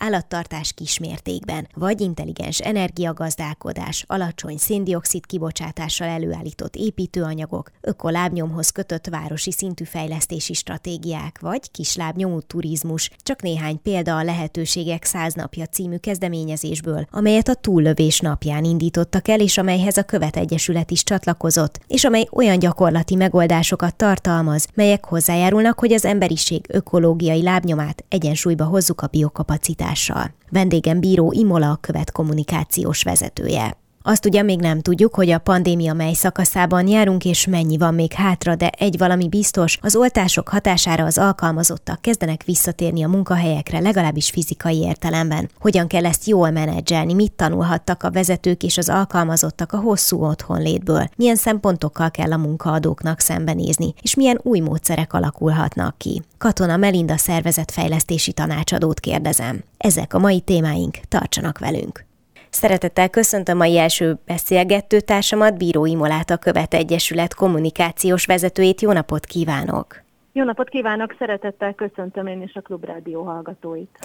állattartás kismértékben, vagy intelligens energiagazdálkodás, alacsony széndiokszid kibocsátással előállított építőanyagok, ökolábnyomhoz kötött városi szintű fejlesztési stratégiák, vagy kislábnyomú turizmus, csak néhány példa a lehetőségek száz napja című kezdeményezésből, amelyet a túllövés napján indítottak el, és amelyhez a Követ Egyesület is csatlakozott, és amely olyan gyakorlati megoldásokat tartalmaz, melyek hozzájárulnak, hogy az emberiség ökológiai lábnyomát egyensúlyba hozzuk a biokapacitás hatással. Vendégem bíró Imola követ kommunikációs vezetője. Azt ugye még nem tudjuk, hogy a pandémia mely szakaszában járunk, és mennyi van még hátra, de egy valami biztos, az oltások hatására az alkalmazottak kezdenek visszatérni a munkahelyekre, legalábbis fizikai értelemben. Hogyan kell ezt jól menedzselni, mit tanulhattak a vezetők és az alkalmazottak a hosszú otthonlétből, milyen szempontokkal kell a munkaadóknak szembenézni, és milyen új módszerek alakulhatnak ki. Katona Melinda szervezetfejlesztési tanácsadót kérdezem. Ezek a mai témáink, tartsanak velünk! Szeretettel köszöntöm mai első beszélgető társamat, Bíró Imolát, a Követ Egyesület kommunikációs vezetőjét. Jó napot kívánok! Jó napot kívánok, szeretettel köszöntöm én is a Klubrádió hallgatóit.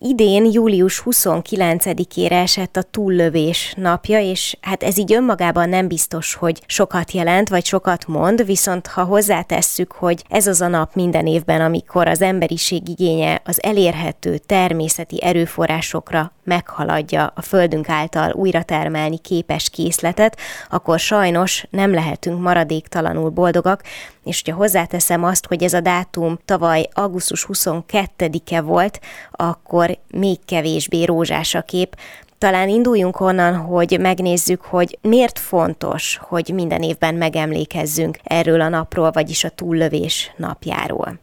Idén július 29-ére esett a túllövés napja, és hát ez így önmagában nem biztos, hogy sokat jelent, vagy sokat mond, viszont ha hozzátesszük, hogy ez az a nap minden évben, amikor az emberiség igénye az elérhető természeti erőforrásokra meghaladja a Földünk által újra termelni képes készletet, akkor sajnos nem lehetünk maradéktalanul boldogak, és hogyha hozzáteszem azt, hogy ez a dátum tavaly augusztus 22-e volt, akkor még kevésbé rózsás a kép. Talán induljunk onnan, hogy megnézzük, hogy miért fontos, hogy minden évben megemlékezzünk erről a napról, vagyis a túllövés napjáról.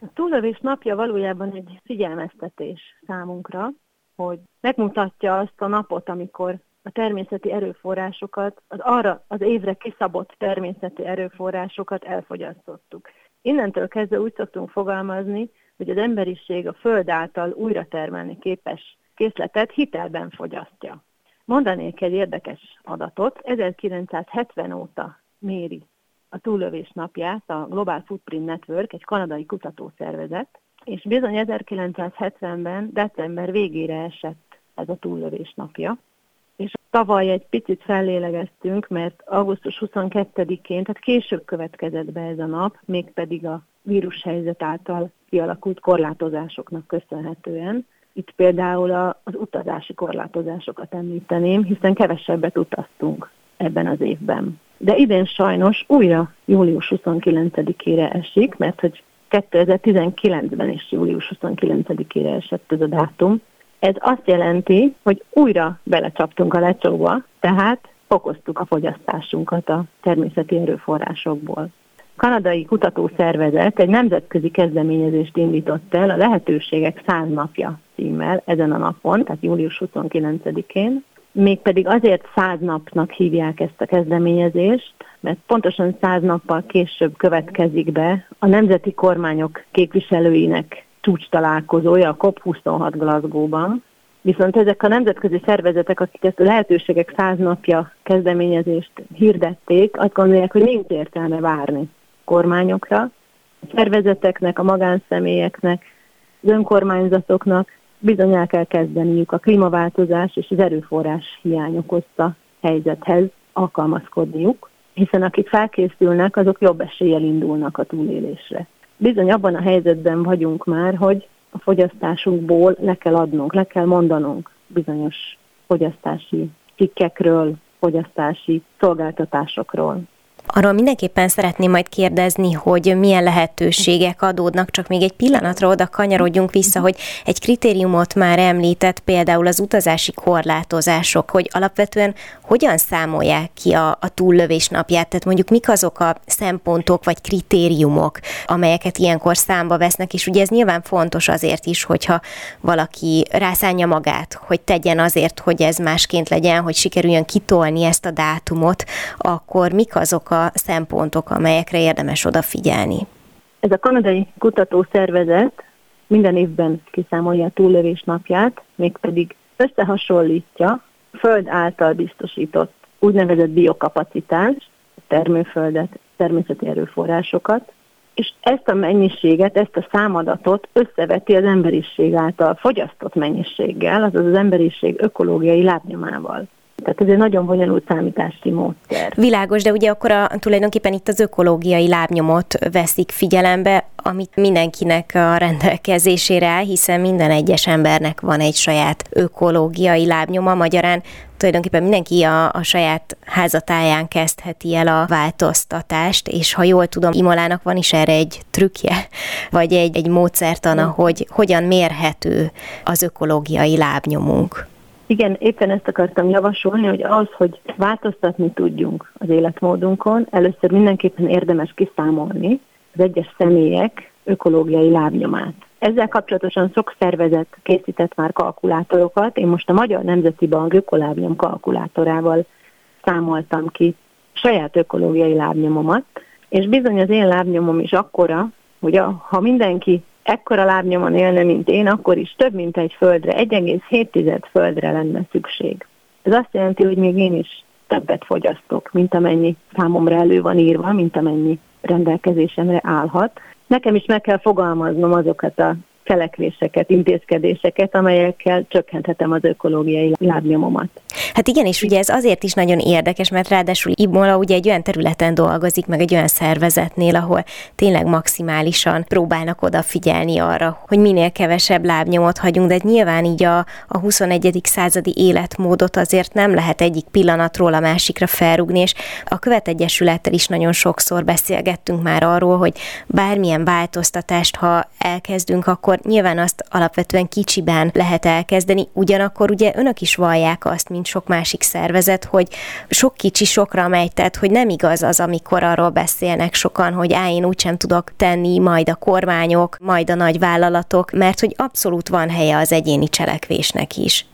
A túllövés napja valójában egy figyelmeztetés számunkra, hogy megmutatja azt a napot, amikor a természeti erőforrásokat, az arra az évre kiszabott természeti erőforrásokat elfogyasztottuk. Innentől kezdve úgy szoktunk fogalmazni, hogy az emberiség a Föld által újra termelni képes készletet hitelben fogyasztja. Mondanék egy érdekes adatot. 1970 óta méri a túllövés napját a Global Footprint Network, egy kanadai kutatószervezet, és bizony 1970-ben december végére esett ez a túllövés napja. És tavaly egy picit fellélegeztünk, mert augusztus 22-én, tehát később következett be ez a nap, mégpedig a vírushelyzet által kialakult korlátozásoknak köszönhetően. Itt például az utazási korlátozásokat említeném, hiszen kevesebbet utaztunk ebben az évben. De idén sajnos újra július 29-ére esik, mert hogy 2019-ben is július 29-ére esett ez a dátum. Ez azt jelenti, hogy újra belecsaptunk a lecsóba, tehát fokoztuk a fogyasztásunkat a természeti erőforrásokból kanadai kutatószervezet egy nemzetközi kezdeményezést indított el a Lehetőségek száz napja címmel ezen a napon, tehát július 29-én. Mégpedig azért száz napnak hívják ezt a kezdeményezést, mert pontosan száz nappal később következik be a nemzeti kormányok képviselőinek csúcs találkozója a COP26 Glasgow-ban, Viszont ezek a nemzetközi szervezetek, akik ezt a lehetőségek száz napja kezdeményezést hirdették, azt gondolják, hogy nincs értelme várni kormányokra, a szervezeteknek, a magánszemélyeknek, az önkormányzatoknak bizony el kell kezdeniük a klímaváltozás és az erőforrás hiány okozta helyzethez alkalmazkodniuk, hiszen akik felkészülnek, azok jobb eséllyel indulnak a túlélésre. Bizony abban a helyzetben vagyunk már, hogy a fogyasztásunkból le kell adnunk, le kell mondanunk bizonyos fogyasztási cikkekről, fogyasztási szolgáltatásokról. Arról mindenképpen szeretném majd kérdezni, hogy milyen lehetőségek adódnak, csak még egy pillanatra oda kanyarodjunk vissza, hogy egy kritériumot már említett, például az utazási korlátozások, hogy alapvetően hogyan számolják ki a, a túllövés napját, tehát mondjuk mik azok a szempontok vagy kritériumok, amelyeket ilyenkor számba vesznek, és ugye ez nyilván fontos azért is, hogyha valaki rászánja magát, hogy tegyen azért, hogy ez másként legyen, hogy sikerüljön kitolni ezt a dátumot, akkor mik azok a szempontok, amelyekre érdemes odafigyelni? Ez a kanadai kutatószervezet minden évben kiszámolja a túllövés napját, mégpedig összehasonlítja Föld által biztosított úgynevezett biokapacitás, termőföldet, természeti erőforrásokat, és ezt a mennyiséget, ezt a számadatot összeveti az emberiség által fogyasztott mennyiséggel, azaz az emberiség ökológiai lábnyomával. Tehát ez egy nagyon bonyolult számítási módszer. Világos, de ugye akkor a, tulajdonképpen itt az ökológiai lábnyomot veszik figyelembe, amit mindenkinek a rendelkezésére áll, hiszen minden egyes embernek van egy saját ökológiai lábnyoma, magyarán tulajdonképpen mindenki a, a saját házatáján kezdheti el a változtatást, és ha jól tudom, Imolának van is erre egy trükkje, vagy egy, egy módszertana, hogy hogyan mérhető az ökológiai lábnyomunk. Igen, éppen ezt akartam javasolni, hogy az, hogy változtatni tudjunk az életmódunkon, először mindenképpen érdemes kiszámolni az egyes személyek ökológiai lábnyomát. Ezzel kapcsolatosan sok szervezet készített már kalkulátorokat. Én most a Magyar Nemzeti Bank ökolábnyom kalkulátorával számoltam ki saját ökológiai lábnyomomat, és bizony az én lábnyomom is akkora, hogy a, ha mindenki ekkora lábnyomon élne, mint én, akkor is több, mint egy földre, 1,7 földre lenne szükség. Ez azt jelenti, hogy még én is többet fogyasztok, mint amennyi számomra elő van írva, mint amennyi rendelkezésemre állhat. Nekem is meg kell fogalmaznom azokat a cselekvéseket, intézkedéseket, amelyekkel csökkenthetem az ökológiai lábnyomomat. Hát igen, és ugye ez azért is nagyon érdekes, mert ráadásul Imola ugye egy olyan területen dolgozik, meg egy olyan szervezetnél, ahol tényleg maximálisan próbálnak odafigyelni arra, hogy minél kevesebb lábnyomot hagyunk, de nyilván így a, a 21. századi életmódot azért nem lehet egyik pillanatról a másikra felrugni, és a követegyesülettel is nagyon sokszor beszélgettünk már arról, hogy bármilyen változtatást, ha elkezdünk, akkor nyilván azt alapvetően kicsiben lehet elkezdeni, ugyanakkor ugye önök is vallják azt, mint sok másik szervezet, hogy sok kicsi sokra megy, tehát hogy nem igaz az, amikor arról beszélnek sokan, hogy á, én úgysem tudok tenni, majd a kormányok, majd a nagy vállalatok, mert hogy abszolút van helye az egyéni cselekvésnek is.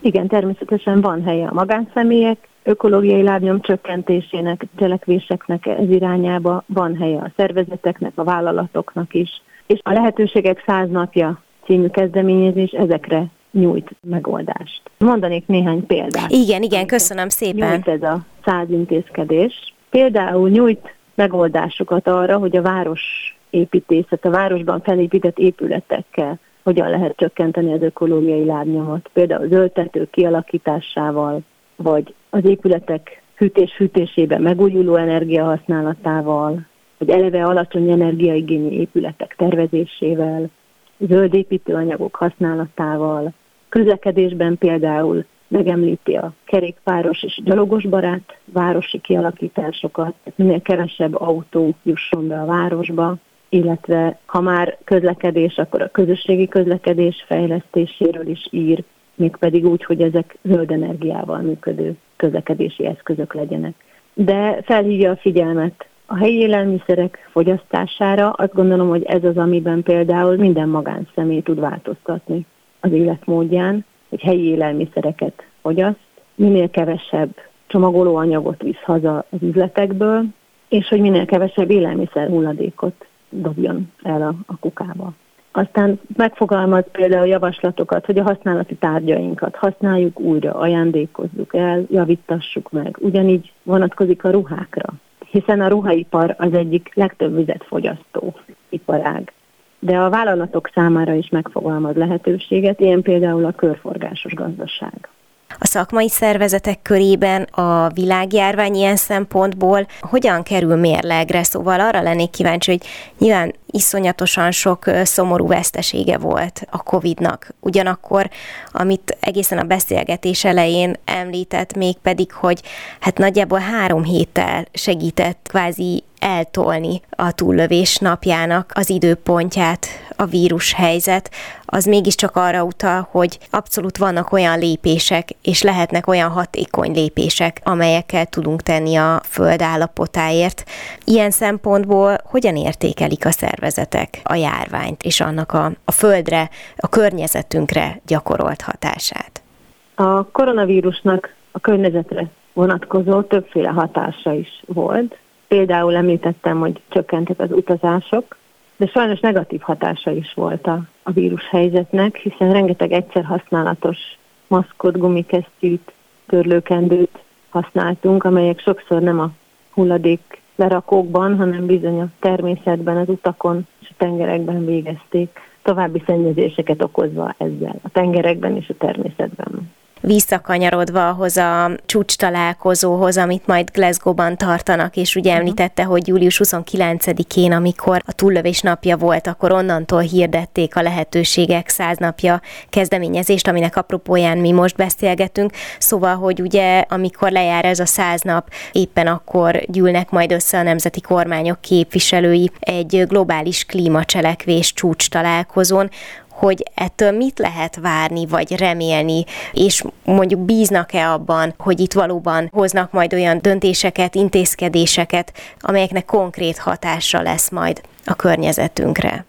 Igen, természetesen van helye a magánszemélyek, ökológiai lábnyom csökkentésének, cselekvéseknek ez irányába, van helye a szervezeteknek, a vállalatoknak is, és a lehetőségek száz napja című kezdeményezés ezekre nyújt megoldást. Mondanék néhány példát. Igen, igen, köszönöm szépen. Nyújt ez a száz intézkedés. Például nyújt megoldásokat arra, hogy a város építészet, a városban felépített épületekkel hogyan lehet csökkenteni az ökológiai lábnyomot. Például zöldtető kialakításával, vagy az épületek hűtés-hűtésében megújuló energia használatával, vagy eleve alacsony energiaigényű épületek tervezésével, zöld építőanyagok használatával, közlekedésben például megemlíti a kerékpáros és gyalogos barát városi kialakításokat, minél kevesebb autó jusson be a városba, illetve ha már közlekedés, akkor a közösségi közlekedés fejlesztéséről is ír, mégpedig úgy, hogy ezek zöld energiával működő közlekedési eszközök legyenek. De felhívja a figyelmet a helyi élelmiszerek fogyasztására azt gondolom, hogy ez az, amiben például minden magánszemély tud változtatni az életmódján, hogy helyi élelmiszereket fogyaszt, minél kevesebb csomagolóanyagot visz haza az üzletekből, és hogy minél kevesebb élelmiszer hulladékot dobjon el a, a kukába. Aztán megfogalmaz például javaslatokat, hogy a használati tárgyainkat használjuk újra, ajándékozzuk el, javítassuk meg. Ugyanígy vonatkozik a ruhákra hiszen a ruhaipar az egyik legtöbb vizet fogyasztó iparág. De a vállalatok számára is megfogalmaz lehetőséget, ilyen például a körforgásos gazdaság. A szakmai szervezetek körében a világjárvány ilyen szempontból hogyan kerül mérlegre? Szóval arra lennék kíváncsi, hogy nyilván iszonyatosan sok szomorú vesztesége volt a Covid-nak. Ugyanakkor, amit egészen a beszélgetés elején említett, még pedig, hogy hát nagyjából három héttel segített kvázi eltolni a túllövés napjának az időpontját a vírus helyzet, az mégiscsak arra utal, hogy abszolút vannak olyan lépések, és lehetnek olyan hatékony lépések, amelyekkel tudunk tenni a föld állapotáért. Ilyen szempontból hogyan értékelik a szervezetek a járványt és annak a, a földre, a környezetünkre gyakorolt hatását? A koronavírusnak a környezetre vonatkozó többféle hatása is volt. Például említettem, hogy csökkentek az utazások, de sajnos negatív hatása is volt a, a vírus helyzetnek, hiszen rengeteg egyszer használatos maszkot, gumikesztyűt, törlőkendőt használtunk, amelyek sokszor nem a hulladék lerakókban, hanem bizony a természetben, az utakon és a tengerekben végezték, további szennyezéseket okozva ezzel a tengerekben és a természetben visszakanyarodva ahhoz a csúcs találkozóhoz, amit majd Glasgow-ban tartanak, és ugye mhm. említette, hogy július 29-én, amikor a túllövés napja volt, akkor onnantól hirdették a lehetőségek száz napja kezdeményezést, aminek apropóján mi most beszélgetünk. Szóval, hogy ugye amikor lejár ez a száz nap, éppen akkor gyűlnek majd össze a nemzeti kormányok képviselői egy globális klímacselekvés csúcs találkozón, hogy ettől mit lehet várni, vagy remélni, és mondjuk bíznak-e abban, hogy itt valóban hoznak majd olyan döntéseket, intézkedéseket, amelyeknek konkrét hatása lesz majd a környezetünkre.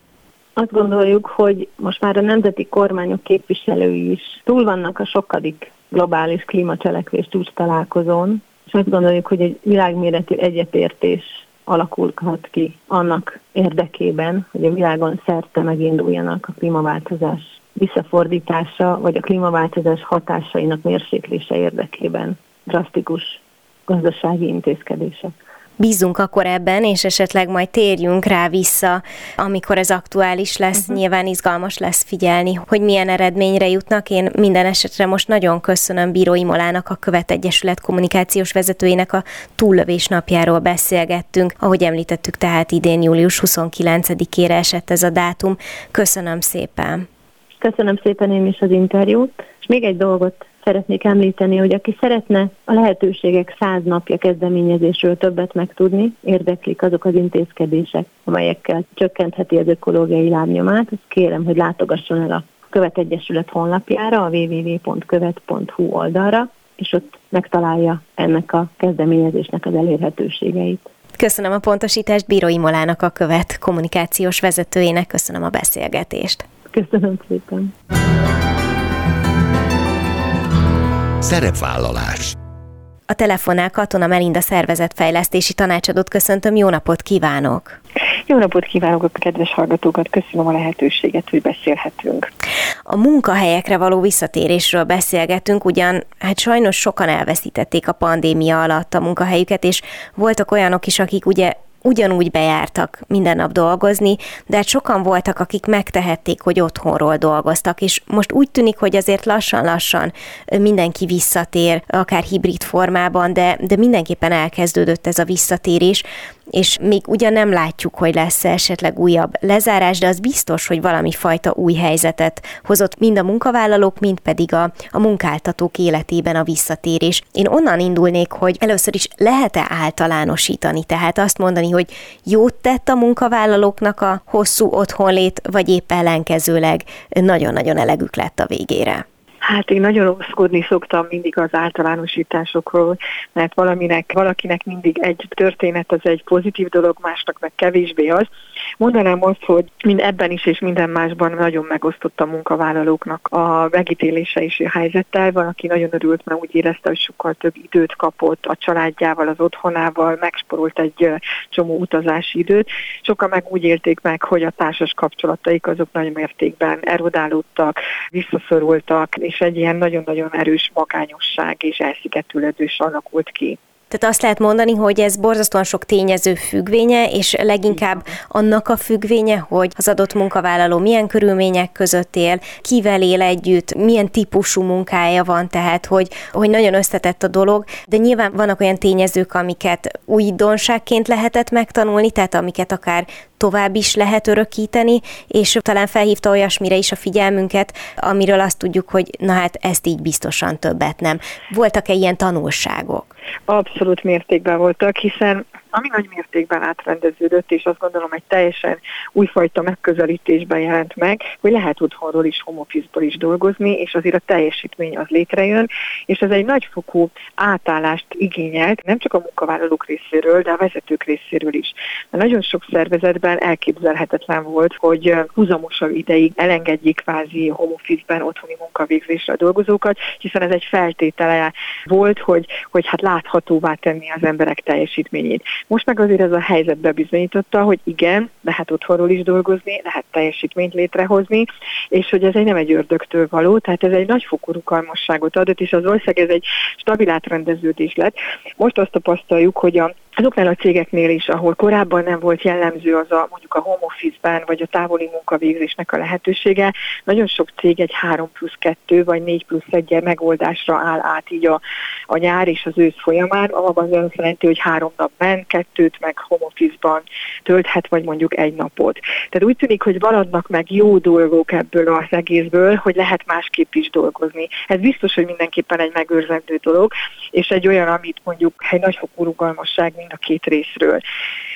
Azt gondoljuk, hogy most már a nemzeti kormányok képviselői is túl vannak a sokadik globális klímacselekvés csúcs találkozón, és azt gondoljuk, hogy egy világméretű egyetértés alakulhat ki annak érdekében, hogy a világon szerte meginduljanak a klímaváltozás visszafordítása, vagy a klímaváltozás hatásainak mérséklése érdekében drasztikus gazdasági intézkedések. Bízunk akkor ebben, és esetleg majd térjünk rá vissza, amikor ez aktuális lesz. Uh-huh. Nyilván izgalmas lesz figyelni, hogy milyen eredményre jutnak. Én minden esetre most nagyon köszönöm Bíró Imolának, a Követ Egyesület kommunikációs vezetőjének a túllövés napjáról beszélgettünk. Ahogy említettük, tehát idén július 29-ére esett ez a dátum. Köszönöm szépen! Köszönöm szépen én is az interjút, és még egy dolgot szeretnék említeni, hogy aki szeretne a lehetőségek száz napja kezdeményezésről többet megtudni, érdeklik azok az intézkedések, amelyekkel csökkentheti az ökológiai lábnyomát, azt kérem, hogy látogasson el a Követ Egyesület honlapjára, a www.követ.hu oldalra, és ott megtalálja ennek a kezdeményezésnek az elérhetőségeit. Köszönöm a pontosítást Bíró Molának a követ kommunikációs vezetőjének, köszönöm a beszélgetést. Köszönöm szépen. Szerepvállalás a telefonnál Katona Melinda szervezetfejlesztési tanácsadót köszöntöm, jó napot kívánok! Jó napot kívánok a kedves hallgatókat, köszönöm a lehetőséget, hogy beszélhetünk. A munkahelyekre való visszatérésről beszélgetünk, ugyan hát sajnos sokan elveszítették a pandémia alatt a munkahelyüket, és voltak olyanok is, akik ugye ugyanúgy bejártak minden nap dolgozni, de hát sokan voltak, akik megtehették, hogy otthonról dolgoztak, és most úgy tűnik, hogy azért lassan-lassan mindenki visszatér, akár hibrid formában, de, de mindenképpen elkezdődött ez a visszatérés, és még ugyan nem látjuk, hogy lesz esetleg újabb lezárás, de az biztos, hogy valami fajta új helyzetet hozott mind a munkavállalók, mind pedig a, a munkáltatók életében a visszatérés. Én onnan indulnék, hogy először is lehet-e általánosítani, tehát azt mondani, hogy jót tett a munkavállalóknak a hosszú otthonlét, vagy épp ellenkezőleg nagyon-nagyon elegük lett a végére. Hát én nagyon oszkodni szoktam mindig az általánosításokról, mert valaminek, valakinek mindig egy történet az egy pozitív dolog, másnak meg kevésbé az. Mondanám azt, hogy mind ebben is és minden másban nagyon megosztott a munkavállalóknak a megítélése és a helyzettel. Van, aki nagyon örült, mert úgy érezte, hogy sokkal több időt kapott a családjával, az otthonával, megsporolt egy csomó utazási időt. Sokan meg úgy élték meg, hogy a társas kapcsolataik azok nagy mértékben erodálódtak, visszaszorultak, és egy ilyen nagyon-nagyon erős magányosság és elszigetülődés alakult ki. Tehát azt lehet mondani, hogy ez borzasztóan sok tényező függvénye, és leginkább annak a függvénye, hogy az adott munkavállaló milyen körülmények között él, kivel él együtt, milyen típusú munkája van, tehát hogy, hogy nagyon összetett a dolog, de nyilván vannak olyan tényezők, amiket újdonságként lehetett megtanulni, tehát amiket akár tovább is lehet örökíteni, és talán felhívta olyasmire is a figyelmünket, amiről azt tudjuk, hogy na hát ezt így biztosan többet nem. Voltak-e ilyen tanulságok? Abszolút mértékben voltak, hiszen ami nagy mértékben átrendeződött, és azt gondolom, egy teljesen újfajta megközelítésben jelent meg, hogy lehet otthonról is, home is dolgozni, és azért a teljesítmény az létrejön, és ez egy nagyfokú átállást igényelt, nem csak a munkavállalók részéről, de a vezetők részéről is. Mert nagyon sok szervezetben elképzelhetetlen volt, hogy húzamosabb ideig elengedjék kvázi home otthoni munkavégzésre a dolgozókat, hiszen ez egy feltétele volt, hogy, hogy hát láthatóvá tenni az emberek teljesítményét. Most meg azért ez a helyzet bebizonyította, hogy igen, lehet otthonról is dolgozni, lehet teljesítményt létrehozni, és hogy ez egy nem egy ördögtől való, tehát ez egy nagyfokú rugalmasságot adott, és az ország ez egy stabil átrendeződés lett. Most azt tapasztaljuk, hogy a azoknál a cégeknél is, ahol korábban nem volt jellemző az a mondjuk a home office-ben, vagy a távoli munkavégzésnek a lehetősége, nagyon sok cég egy 3 plusz 2 vagy 4 plusz 1 megoldásra áll át így a, a nyár és az ősz folyamán, abban az azt jelenti, hogy három nap ment, kettőt meg home office-ban tölthet, vagy mondjuk egy napot. Tehát úgy tűnik, hogy maradnak meg jó dolgok ebből az egészből, hogy lehet másképp is dolgozni. Ez biztos, hogy mindenképpen egy megőrzendő dolog, és egy olyan, amit mondjuk egy nagyfokú rugalmasság mind a két részről.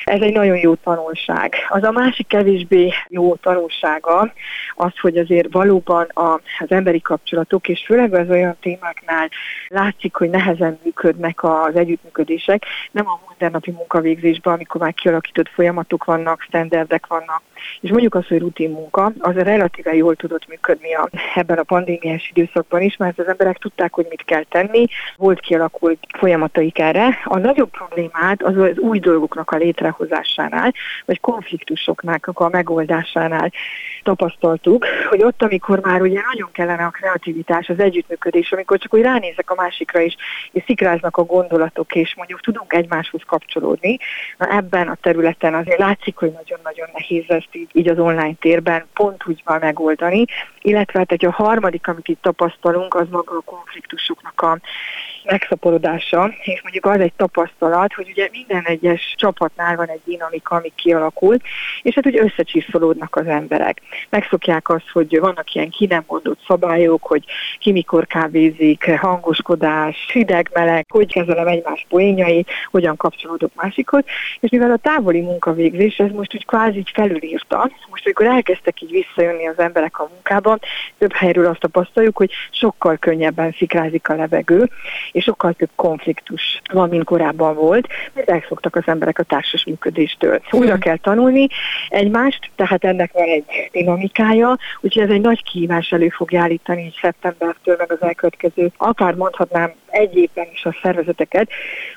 Ez egy nagyon jó tanulság. Az a másik kevésbé jó tanulsága az, hogy azért valóban az emberi kapcsolatok, és főleg az olyan témáknál látszik, hogy nehezen működnek az együttműködések, nem a mindennapi munkavégzésben, amikor már kialakított folyamatok vannak, standardek vannak, és mondjuk az, hogy rutin munka, az relatíve jól tudott működni a, ebben a pandémiás időszakban is, mert az emberek tudták, hogy mit kell tenni, volt kialakult folyamataik erre. A nagyobb problémát az az új dolgoknak a létrehozásánál, vagy konfliktusoknak a megoldásánál tapasztaltuk, hogy ott, amikor már ugye nagyon kellene a kreativitás, az együttműködés, amikor csak úgy ránézek a másikra is, és szikráznak a gondolatok, és mondjuk tudunk egymáshoz kapcsolódni, na ebben a területen azért látszik, hogy nagyon-nagyon nehéz ezt így, így az online térben pont úgy van megoldani, illetve hát egy a harmadik, amit itt tapasztalunk, az maga a konfliktusoknak a megszaporodása, és mondjuk az egy tapasztalat, hogy ugye minden egyes csapatnál van egy dinamika, ami kialakult, és hát ugye összecsiszolódnak az emberek. Megszokják azt, hogy vannak ilyen ki nem mondott szabályok, hogy ki mikor kávézik, hangoskodás, hideg, meleg, hogy kezelem egymás poénjait, hogyan kapcsolódok másikhoz, és mivel a távoli munkavégzés, ez most úgy kvázi így felülírta, most amikor elkezdtek így visszajönni az emberek a munkában, több helyről azt tapasztaljuk, hogy sokkal könnyebben szikrázik a levegő, és sokkal több konfliktus van, mint korábban volt, mert elszoktak az emberek a társas működéstől. Újra kell tanulni egymást, tehát ennek van egy dinamikája, úgyhogy ez egy nagy kihívás elő fogja állítani így szeptembertől, meg az elkövetkező, akár mondhatnám egy évben is a szervezeteket,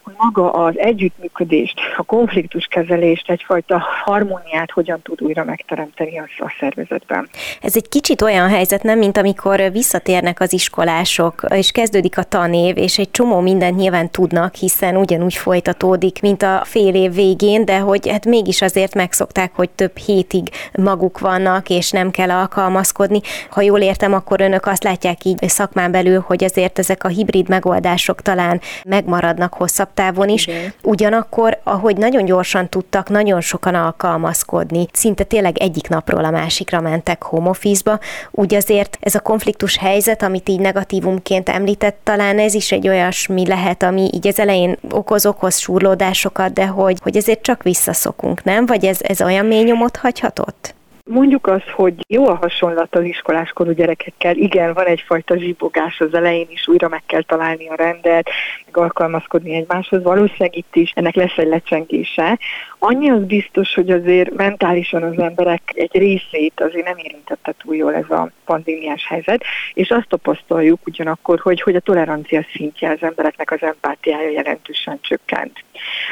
hogy maga az együttműködést, a konfliktuskezelést, egyfajta harmóniát hogyan tud újra megteremteni az a szervezetben. Ez egy kicsit olyan helyzet, nem, mint amikor visszatérnek az iskolások, és kezdődik a tanév, és egy csomó mindent nyilván tudnak, hiszen ugyanúgy folytatódik, mint a fél év végén, de hogy hát mégis azért megszokták, hogy több hétig maguk vannak, és nem kell alkalmazkodni. Ha jól értem, akkor önök azt látják így szakmán belül, hogy azért ezek a hibrid megoldások talán megmaradnak hosszabb távon is. Igen. Ugyanakkor, ahogy nagyon gyorsan tudtak nagyon sokan alkalmazkodni, szinte tényleg egyik napról a másikra mentek home office-ba, úgy azért ez a konfliktus helyzet, amit így negatívumként említett, talán ez is egy olyasmi lehet, ami így az elején okoz-okoz súrlódásokat, de hogy, hogy ezért csak visszaszokunk, nem? Vagy ez, ez olyan mély nyomot hagyhatott? Mondjuk azt, hogy jó a hasonlat az iskoláskorú gyerekekkel. Igen, van egyfajta zsibogás az elején is, újra meg kell találni a rendet, meg alkalmazkodni egymáshoz. Valószínűleg itt is ennek lesz egy lecsengése. Annyi az biztos, hogy azért mentálisan az emberek egy részét azért nem érintette túl jól ez a pandémiás helyzet, és azt tapasztaljuk ugyanakkor, hogy, hogy a tolerancia szintje az embereknek az empátiája jelentősen csökkent.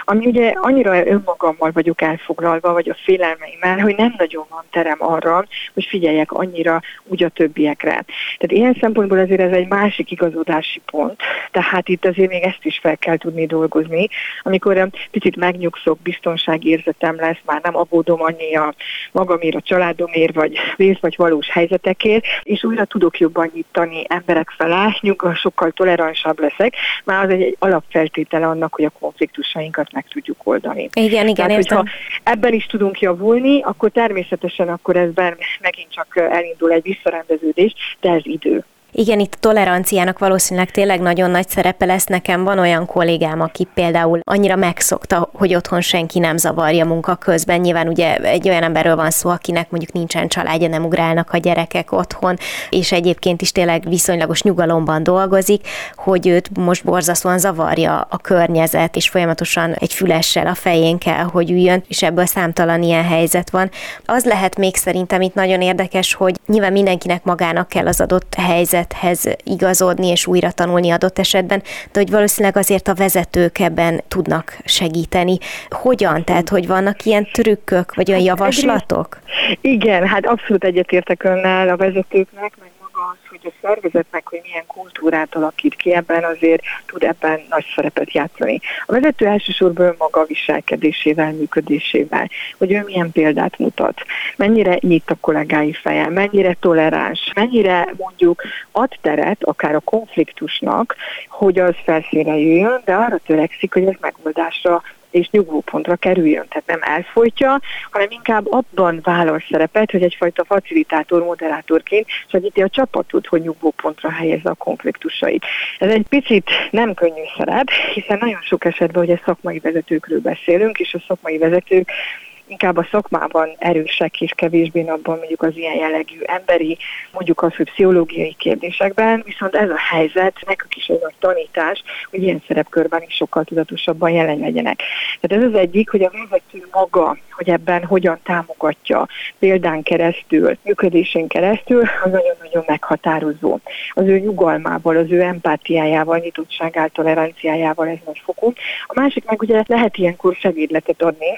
Ami ugye annyira önmagammal vagyok elfoglalva, vagy a félelmeimmel, hogy nem nagyon van terem arra, hogy figyeljek annyira úgy a többiekre. Tehát ilyen szempontból azért ez egy másik igazodási pont. Tehát itt azért még ezt is fel kell tudni dolgozni. Amikor picit megnyugszok, biztonsági érzetem lesz, már nem aggódom annyi a magamért, a családomért, vagy vész vagy valós helyzetekért, és újra tudok jobban nyitani emberek felé, nyugodtan sokkal toleránsabb leszek, már az egy, alapfeltétele annak, hogy a konfliktusainkat meg tudjuk oldani. Igen, igen, Tehát, értem. hogyha ebben is tudunk javulni, akkor természetesen akkor ezben megint csak elindul egy visszarendeződés, de ez idő. Igen, itt a toleranciának valószínűleg tényleg nagyon nagy szerepe lesz. Nekem van olyan kollégám, aki például annyira megszokta, hogy otthon senki nem zavarja munka közben. Nyilván ugye egy olyan emberről van szó, akinek mondjuk nincsen családja, nem ugrálnak a gyerekek otthon, és egyébként is tényleg viszonylagos nyugalomban dolgozik, hogy őt most borzasztóan zavarja a környezet, és folyamatosan egy fülessel a fején kell, hogy üljön, és ebből számtalan ilyen helyzet van. Az lehet még szerintem itt nagyon érdekes, hogy nyilván mindenkinek magának kell az adott helyzet helyzethez igazodni és újra tanulni adott esetben, de hogy valószínűleg azért a vezetők ebben tudnak segíteni. Hogyan? Tehát, hogy vannak ilyen trükkök, vagy olyan hát javaslatok? Igen, hát abszolút egyetértek önnel a vezetőknek, meg az, hogy a szervezetnek, hogy milyen kultúrát alakít ki ebben, azért tud ebben nagy szerepet játszani. A vezető elsősorban maga viselkedésével, működésével, hogy ő milyen példát mutat, mennyire nyit a kollégái feje, mennyire toleráns, mennyire mondjuk ad teret akár a konfliktusnak, hogy az felszínre jöjjön, de arra törekszik, hogy ez megoldásra és nyugvópontra kerüljön. Tehát nem elfolytja, hanem inkább abban vállal szerepet, hogy egyfajta facilitátor, moderátorként segíti a csapatot, hogy nyugvópontra helyezze a konfliktusait. Ez egy picit nem könnyű szerep, hiszen nagyon sok esetben ugye szakmai vezetőkről beszélünk, és a szakmai vezetők inkább a szakmában erősek és kevésbé abban mondjuk az ilyen jellegű emberi, mondjuk az, hogy pszichológiai kérdésekben, viszont ez a helyzet, nekük is egy nagy tanítás, hogy ilyen szerepkörben is sokkal tudatosabban jelen legyenek. Tehát ez az egyik, hogy a vezető maga, hogy ebben hogyan támogatja példán keresztül, működésén keresztül, az nagyon-nagyon meghatározó. Az ő nyugalmával, az ő empátiájával, nyitottságával, toleranciájával ez nagy fokú. A másik meg ugye lehet ilyenkor segédletet adni,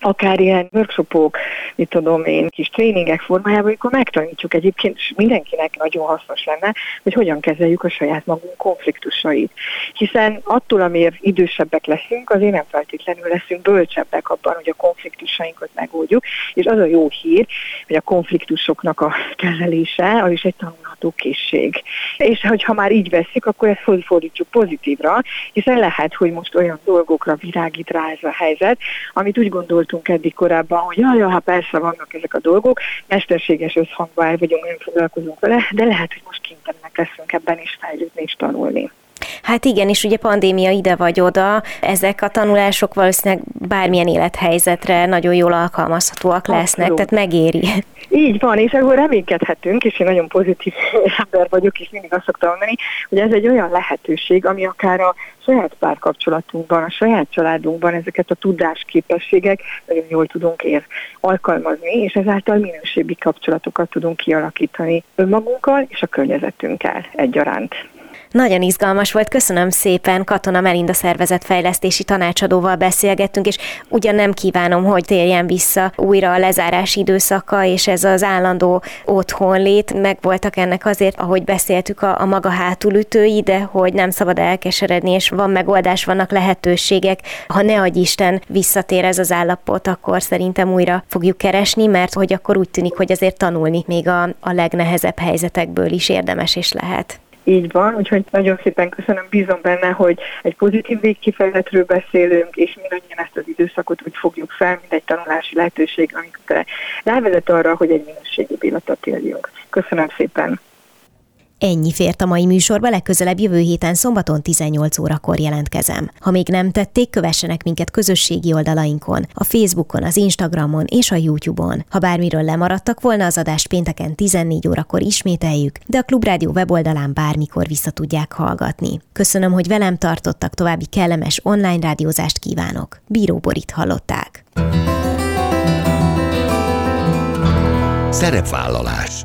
akár ilyen workshopok, mit tudom én, kis tréningek formájában, amikor megtanítjuk egyébként, és mindenkinek nagyon hasznos lenne, hogy hogyan kezeljük a saját magunk konfliktusait. Hiszen attól, amiért idősebbek leszünk, azért nem feltétlenül leszünk bölcsebbek abban, hogy a konfliktusainkat megoldjuk, és az a jó hír, hogy a konfliktusoknak a kezelése, az is egy tanulható készség. És hogyha már így veszik, akkor ezt fordítjuk pozitívra, hiszen lehet, hogy most olyan dolgokra virágít rá ez a helyzet, amit úgy gondolt voltunk eddig korábban, hogy jaj, ha hát persze vannak ezek a dolgok, mesterséges összhangban el vagyunk, nem foglalkozunk vele, de lehet, hogy most kénytelenek leszünk ebben is fejlődni és tanulni. Hát igen, és ugye pandémia ide vagy oda, ezek a tanulások valószínűleg bármilyen élethelyzetre nagyon jól alkalmazhatóak lesznek, Abszolút. tehát megéri. Így van, és akkor reménykedhetünk, és én nagyon pozitív ember vagyok, és mindig azt szoktam mondani, hogy ez egy olyan lehetőség, ami akár a saját párkapcsolatunkban, a saját családunkban ezeket a tudásképességek nagyon jól tudunk ér alkalmazni, és ezáltal minőségi kapcsolatokat tudunk kialakítani önmagunkkal és a környezetünkkel egyaránt. Nagyon izgalmas volt, köszönöm szépen, Katona Melinda szervezetfejlesztési tanácsadóval beszélgettünk, és ugyan nem kívánom, hogy térjen vissza újra a lezárás időszaka, és ez az állandó otthonlét, meg voltak ennek azért, ahogy beszéltük, a, a maga hátulütői, de hogy nem szabad elkeseredni, és van megoldás, vannak lehetőségek. Ha ne adj Isten visszatér ez az állapot, akkor szerintem újra fogjuk keresni, mert hogy akkor úgy tűnik, hogy azért tanulni még a, a legnehezebb helyzetekből is érdemes és lehet. Így van, úgyhogy nagyon szépen köszönöm, bízom benne, hogy egy pozitív végkifejletről beszélünk, és mindannyian ezt az időszakot úgy fogjuk fel, mint egy tanulási lehetőség, amikor rávezet arra, hogy egy minőségi életet éljünk. Köszönöm szépen! Ennyi fért a mai műsorba, legközelebb jövő héten szombaton 18 órakor jelentkezem. Ha még nem tették, kövessenek minket közösségi oldalainkon, a Facebookon, az Instagramon és a YouTube-on. Ha bármiről lemaradtak volna, az adást pénteken 14 órakor ismételjük, de a Klubrádió weboldalán bármikor vissza tudják hallgatni. Köszönöm, hogy velem tartottak, további kellemes online rádiózást kívánok. Bíró Borit hallották. Szerepvállalás